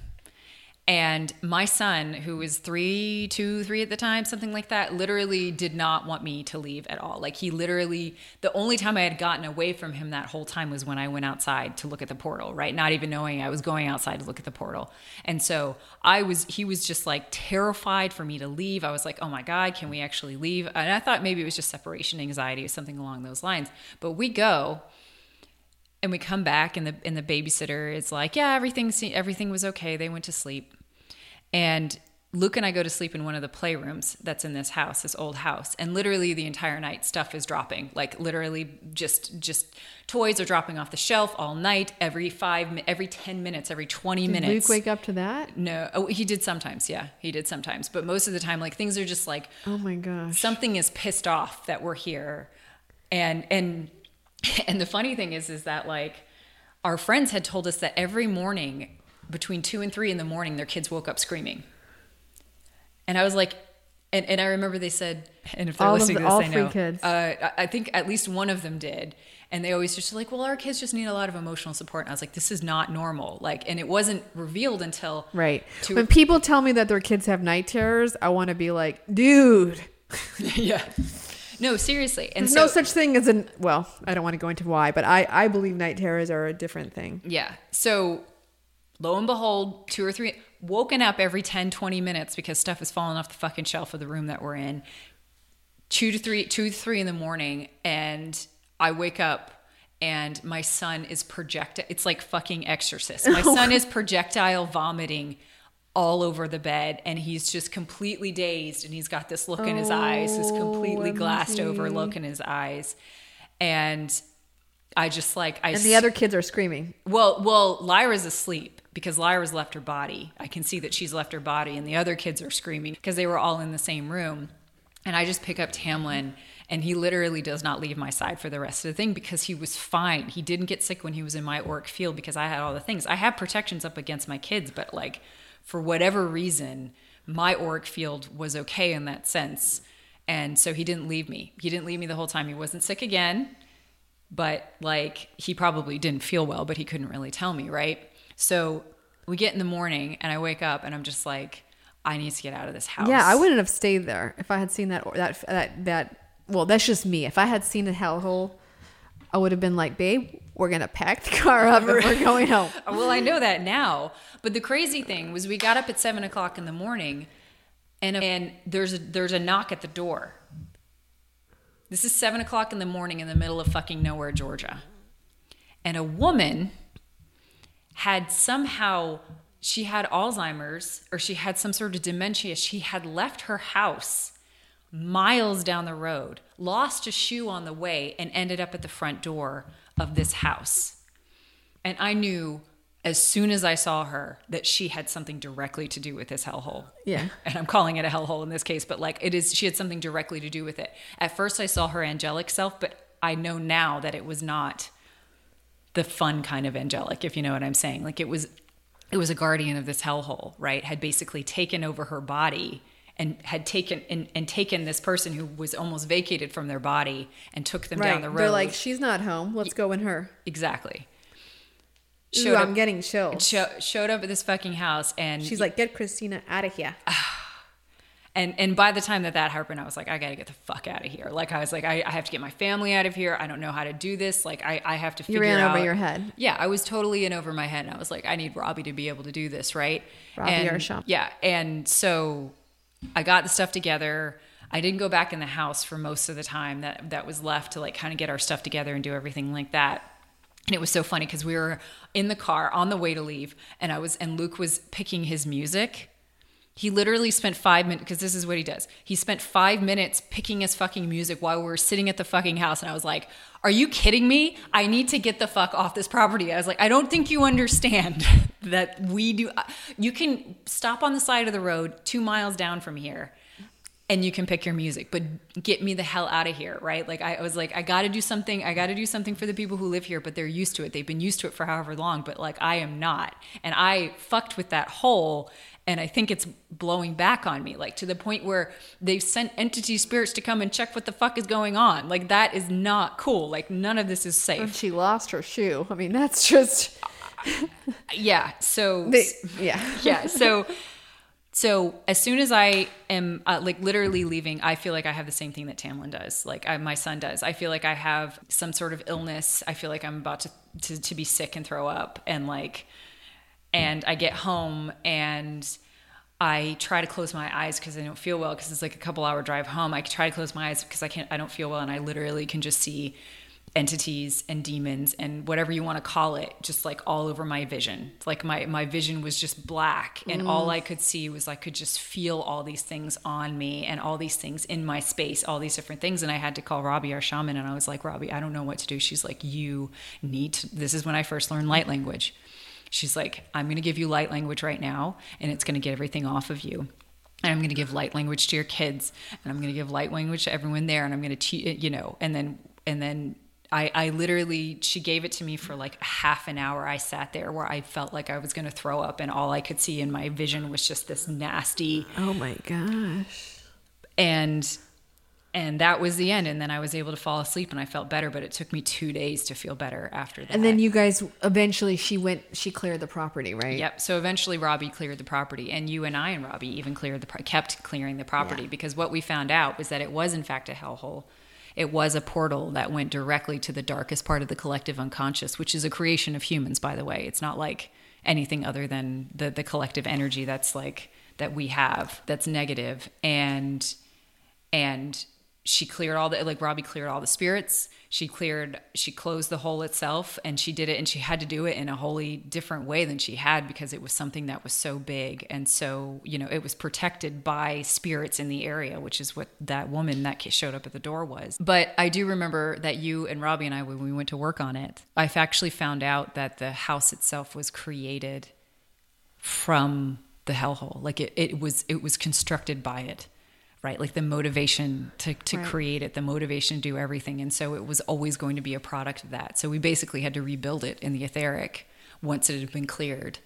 And my son, who was three, two, three at the time, something like that, literally did not want me to leave at all. Like he literally, the only time I had gotten away from him that whole time was when I went outside to look at the portal, right? Not even knowing I was going outside to look at the portal. And so I was, he was just like terrified for me to leave. I was like, oh my God, can we actually leave? And I thought maybe it was just separation anxiety or something along those lines. But we go and we come back and the and the babysitter is like yeah everything everything was okay they went to sleep and Luke and I go to sleep in one of the playrooms that's in this house, this old house, and literally the entire night stuff is dropping. Like literally, just just toys are dropping off the shelf all night. Every five, every ten minutes, every twenty Did minutes. Luke wake up to that? no, oh, he did sometimes. Yeah, he did sometimes, but most of the time, like things are just like Oh my gosh. something is pissed off that we're here and and and the funny thing is is that like our friends had told us that every morning between two and three in the morning their kids woke up screaming. And i was like and, and i remember they said and if they're All listening the- to this all they know. kids. uh, I- i think at least one of them did. And they always just like well our kids just need a lot of emotional support. And i was like this is not normal. Like and it wasn't revealed until Right. two- when people tell me that their kids have night terrors, I want to be like, dude, yeah no seriously and there's so no such thing as an. Well, I don't want to go into why, but I I believe night terrors are a different thing. Yeah. So lo and behold, two or three woken up every 10, 20 minutes because stuff is falling off the fucking shelf of the room that we're in. Two to three, two to three in the morning, and I wake up and my son is projectile. It's like fucking exorcist. My son is projectile vomiting all over the bed and he's just completely dazed and he's got this look in his eyes, this oh, completely glassed over look in his eyes. And I just like I And the other kids are screaming. well, well, Lyra's asleep because Lyra's left her body. I can see that she's left her body, and the other kids are screaming because they were all in the same room. And I just pick up Tamlin, and he literally does not leave my side for the rest of the thing because he was fine. He didn't get sick when he was in my auric field because I had all the things. I have protections up against my kids, but like for whatever reason, my auric field was okay in that sense. And so he didn't leave me. He didn't leave me the whole time. He wasn't sick again but like he probably didn't feel well, but he couldn't really tell me, right? So we get in the morning and I wake up and I'm just like, I need to get out of this house. Yeah, I wouldn't have stayed there if I had seen that that that that. Well, that's just me. If I had seen a hellhole, I would have been like, "Babe, we're gonna pack the car up and we're going home." Well, I know that now. But the crazy thing was we got up at seven o'clock in the morning and and there's a there's a knock at the door. This is seven o'clock in the morning in the middle of fucking nowhere, Georgia. And a woman had somehow she had Alzheimer's or she had some sort of dementia. She had left her house miles down the road, lost a shoe on the way, and ended up at the front door of this house. And I knew as soon as I saw her that she had something directly to do with this hellhole. Yeah. And I'm calling it a hellhole in this case, but like it is, she had something directly to do with it. At first, I saw her angelic self, but I know now that it was not the fun kind of angelic, if you know what I'm saying. Like it was, it was a guardian of this hellhole, right? Had basically taken over her body and had taken and, and taken this person who was almost vacated from their body and took them down the road. They're like, "She's not home. Let's go in her." exactly. Ooh, I'm getting chills. show, showed up at this fucking house and She's like, "Get Christina out of here." and and by the time that that happened i was like i gotta get the fuck out of here like i was like i, I have to get my family out of here i don't know how to do this like i, I have to You figure ran out over your head. yeah i was totally in over my head and i was like i need robbie to be able to do this right Robbie and, Arsham. yeah and so i got the stuff together. I didn't go back in the house for most of the time that that was left to like kind of get our stuff together and do everything like that. And it was so funny because we were in the car on the way to leave and i was and luke was picking his music. He literally spent five minutes because this is what he does. He spent five minutes picking his fucking music while we were sitting at the fucking house, and I was like, "Are you kidding me? I need to get the fuck off this property." I was like, "I don't think you understand that we do. Uh, you can stop on the side of the road two miles down from here." And you can pick your music but get me the hell out of here right like i was like i gotta do something i gotta do something for the people who live here but they're used to it they've been used to it for however long but like i am not and i fucked with that hole and i think it's blowing back on me like to the point where they've sent entity spirits to come and check what the fuck is going on like that is not cool like none of this is safe And she lost her shoe. I mean, that's just yeah. So They- yeah. yeah. So so as soon as I am uh, like literally leaving, I feel like I have the same thing that Tamlin does. Like I, my son does. I feel like I have some sort of illness. I feel like I'm about to, to to be sick and throw up, and like, and I get home and. I try to close my eyes because I don't feel well because it's like a couple hour drive home. I try to close my eyes because I can't. I don't feel well, and I literally can just see entities and demons and whatever you want to call it just like all over my vision. Like my my vision was just black and mm. all i could see was i could just feel all these things on me and all these things in my space all these different things. And i had to call robbie our shaman and i was like robbie i don't know what to do. She's like you need to this is when i first learned light language. She's like i'm going to give you light language right now and it's going to get everything off of you. And I'm going to give light language to your kids, and I'm going to give light language to everyone there, and I'm going to teach, you know, and then and then I, I literally she gave it to me for like half an hour. I sat there where I felt like I was going to throw up, and all I could see in my vision was just this nasty, Oh my gosh. and and that was the end. And then I was able to fall asleep, and I felt better. But it took me two days to feel better after that. And then you guys eventually she went she cleared the property, right? Yep. So eventually, Robbie cleared the property, and you and I and Robbie even cleared the kept clearing the property Yeah. because what we found out was that it was in fact a hellhole. It was a portal that went directly to the darkest part of the collective unconscious, which is a creation of humans, by the way. It's not like anything other than the the collective energy that's like that we have that's negative and and she cleared all the like Robbie cleared all the spirits. She cleared she closed the hole itself and she did it and she had to do it in a wholly different way than she had because it was something that was so big and so, you know, it was protected by spirits in the area, which is what that woman that showed up at the door was. But I do remember that you and Robbie and I when we went to work on it, I've actually found out that the house itself was created from the hellhole. Like it, it was it was constructed by it. Right? Like the motivation to, to Right. create it, the motivation to do everything. And so it was always going to be a product of that. So we basically had to rebuild it in the etheric once it had been cleared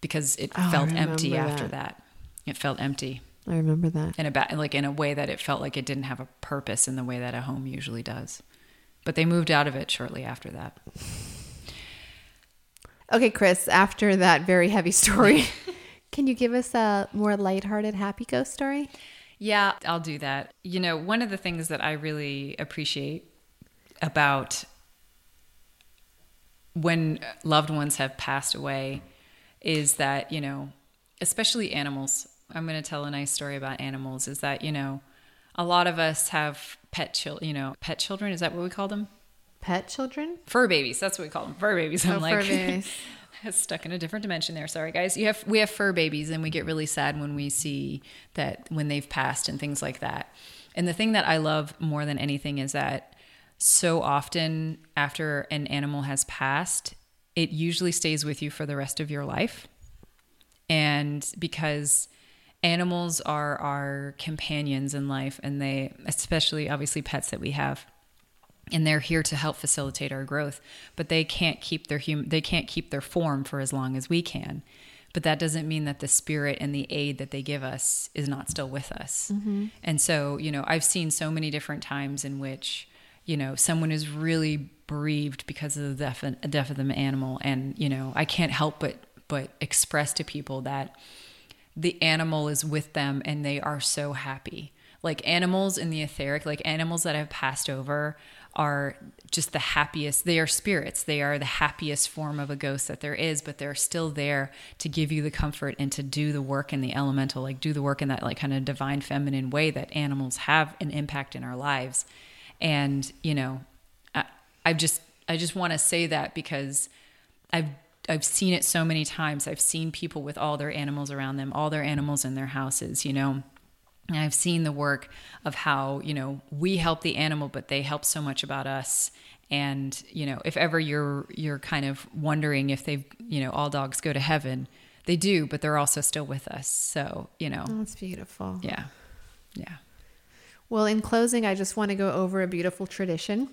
because it Oh, felt empty remember after that. that. It felt empty I remember that. in a ba- like in a way that it felt like it didn't have a purpose in the way that a home usually does. But they moved out of it shortly after that. Okay, Chris, after that very heavy story, can you give us a more lighthearted happy ghost story? Yeah, I'll do that. You know, one of the things that I really appreciate about when loved ones have passed away is that, you know, especially animals. I'm going to tell a nice story about animals is that, you know, a lot of us have pet children, you know, pet children, is that what we call them? Pet children? Fur babies. That's what we call them. Fur babies. I'm Oh, like fur babies. Stuck in a different dimension there. Sorry, guys. You have we have fur babies, and we get really sad when we see that when they've passed and things like that. And the thing that I love more than anything is that so often after an animal has passed, it usually stays with you for the rest of your life. And because animals are our companions in life, and they, especially obviously pets that we have, and they're here to help facilitate our growth but they can't keep their hum- they can't keep their form for as long as we can. But that doesn't mean that the spirit and the aid that they give us is not still with us. Mm-hmm. And so you know i've seen so many different times in which you know someone is really bereaved because of the death of, death of the animal. And you know i can't help but but express to people that the animal is with them and they are so happy. Like animals in the etheric, like animals that have passed over are just the happiest. They are spirits. They are the happiest form of a ghost that there is, but they're still there to give you the comfort and to do the work in the elemental, like do the work in that like kind of divine feminine way that animals have an impact in our lives. And, you know, I, I just I just want to say that because I've I've seen it so many times. I've seen people with all their animals around them, all their animals in their houses, you know. And I've seen the work of how, you know, we help the animal, but they help so much about us. And, you know, if ever you're you're kind of wondering if they've, you know, all dogs go to heaven, they do, but they're also still with us. So, you know, oh, That's beautiful. yeah. Yeah. Well, in closing, I just want to go over a beautiful tradition.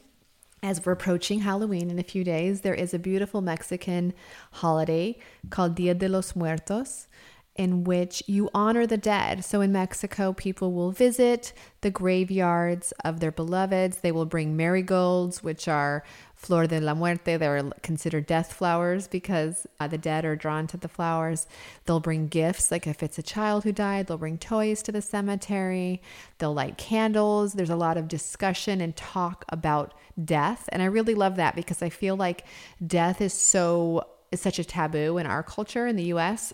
As we're approaching Halloween in a few days, there is a beautiful Mexican holiday called Dia de los Muertos. In which you honor the dead. So in Mexico, people will visit the graveyards of their beloveds. They will bring marigolds, which are flor de la muerte. They're considered death flowers because uh, the dead are drawn to the flowers. They'll bring gifts, like if it's a child who died, they'll bring toys to the cemetery. They'll light candles. There's a lot of discussion and talk about death. And I really love that because I feel like death is so is such a taboo in our culture in the US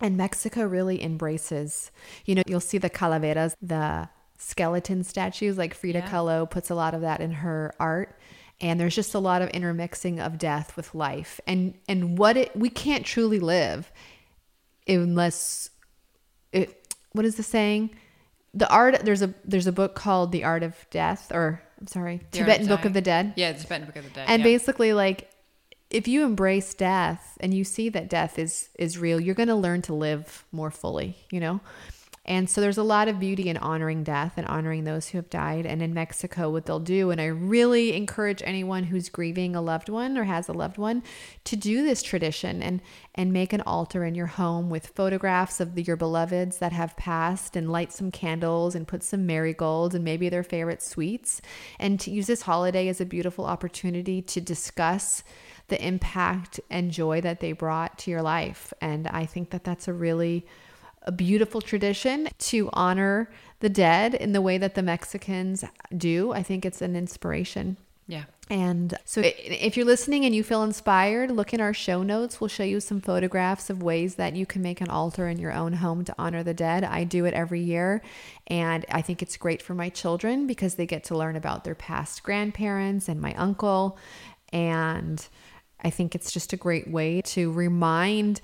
and Mexico really embraces, you know, you'll see the calaveras, the skeleton statues, like Frida Yeah. Kahlo puts a lot of that in her art. And there's just a lot of intermixing of death with life. And and what it we can't truly live unless it what is the saying? The art there's a there's a book called The Art of Death or I'm sorry, The Tibetan Book of the Dead. Yeah, the Tibetan Book of the Dead. And yeah. basically like if you embrace death and you see that death is is real, you're going to learn to live more fully, you know? And so there's a lot of beauty in honoring death and honoring those who have died. And in Mexico, what they'll do, and I really encourage anyone who's grieving a loved one or has a loved one to do this tradition and and make an altar in your home with photographs of the, your beloveds that have passed and light some candles and put some marigolds and maybe their favorite sweets and to use this holiday as a beautiful opportunity to discuss the impact and joy that they brought to your life. And I think that that's a really a beautiful tradition to honor the dead in the way that the Mexicans do. I think it's an inspiration. yeah. And so if you're listening and you feel inspired, look in our show notes. We'll show you some photographs of ways that you can make an altar in your own home to honor the dead. I do it every year. And I think it's great for my children because they get to learn about their past grandparents and my uncle. And I think it's just a great way to remind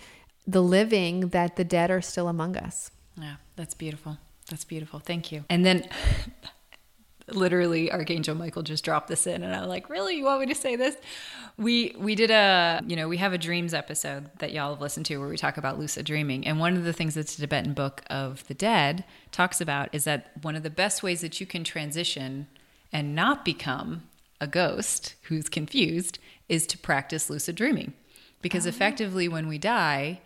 the living that the dead are still among us. Yeah, that's beautiful. That's beautiful. Thank you. And then literally Archangel Michael just dropped this in and I'm like, "Really? You want me to say this?" We we did a, you know, we have a dreams episode that y'all have listened to where we talk about lucid dreaming. And one of the things that the Tibetan Book of the Dead talks about is that one of the best ways that you can transition and not become a ghost who's confused is to practice lucid dreaming. Because ah. effectively when we die,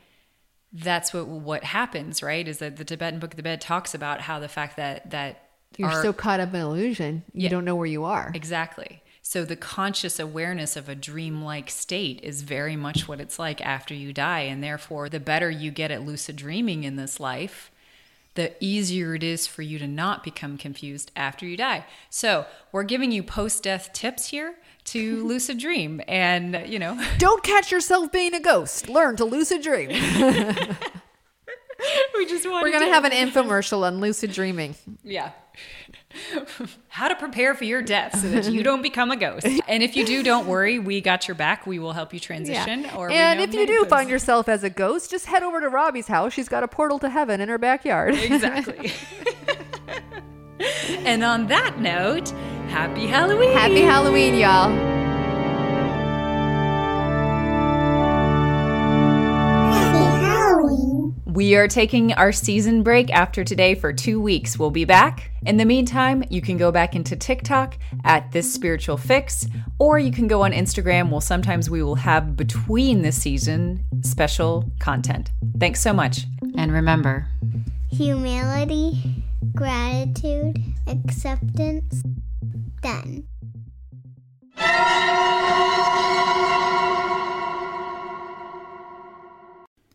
that's what what happens, right? Is that the Tibetan Book of the Dead talks about how the fact that that You're our- so caught up in illusion, you Yeah. don't know where you are. exactly. So the conscious awareness of a dreamlike state is very much what it's like after you die, and therefore, the better you get at lucid dreaming in this life, the easier it is for you to not become confused after you die. So we're giving you post-death tips here to lucid dream, and you know. Don't catch yourself being a ghost. Learn to lucid dream. we just want We're going to have an infomercial on lucid dreaming. Yeah. How to prepare for your death so that you don't become a ghost. And if you do, don't worry. We got your back. We will help you transition. Or and if you do find yourself as a ghost, just head over to Robbie's house. She's got a portal to heaven in her backyard. Exactly. and on that note, happy Halloween. Happy Halloween, y'all. We are taking our season break after today for two weeks. We'll be back. In the meantime, you can go back into TikTok at This Spiritual Fix, or you can go on Instagram. Well, sometimes we will have between the season special content. Thanks so much. And remember, Humility, gratitude, acceptance. Done.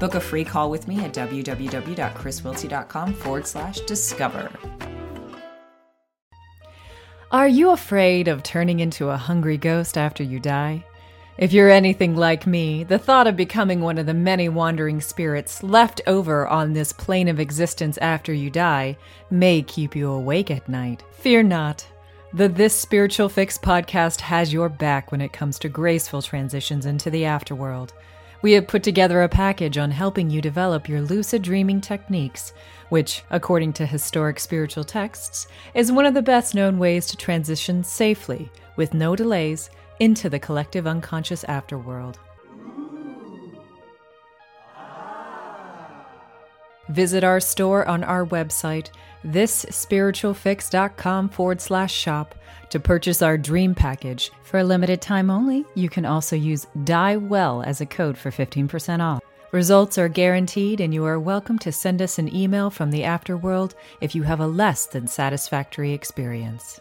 book a free call with me at www.chriswilty.com forward slash discover. Are you afraid of turning into a hungry ghost after you die? If you're anything like me, the thought of becoming one of the many wandering spirits left over on this plane of existence after you die may keep you awake at night. Fear not. The This Spiritual Fix podcast has your back when it comes to graceful transitions into the afterworld. We have put together a package on helping you develop your lucid dreaming techniques, which, according to historic spiritual texts, is one of the best known ways to transition safely, with no delays, into the collective unconscious afterworld. Visit our store on our website, thisspiritualfix.com forward slash shop, to purchase our dream package. For a limited time only, you can also use Die Well as a code for 15% off. Results are guaranteed, and you are welcome to send us an email from the afterworld if you have a less than satisfactory experience.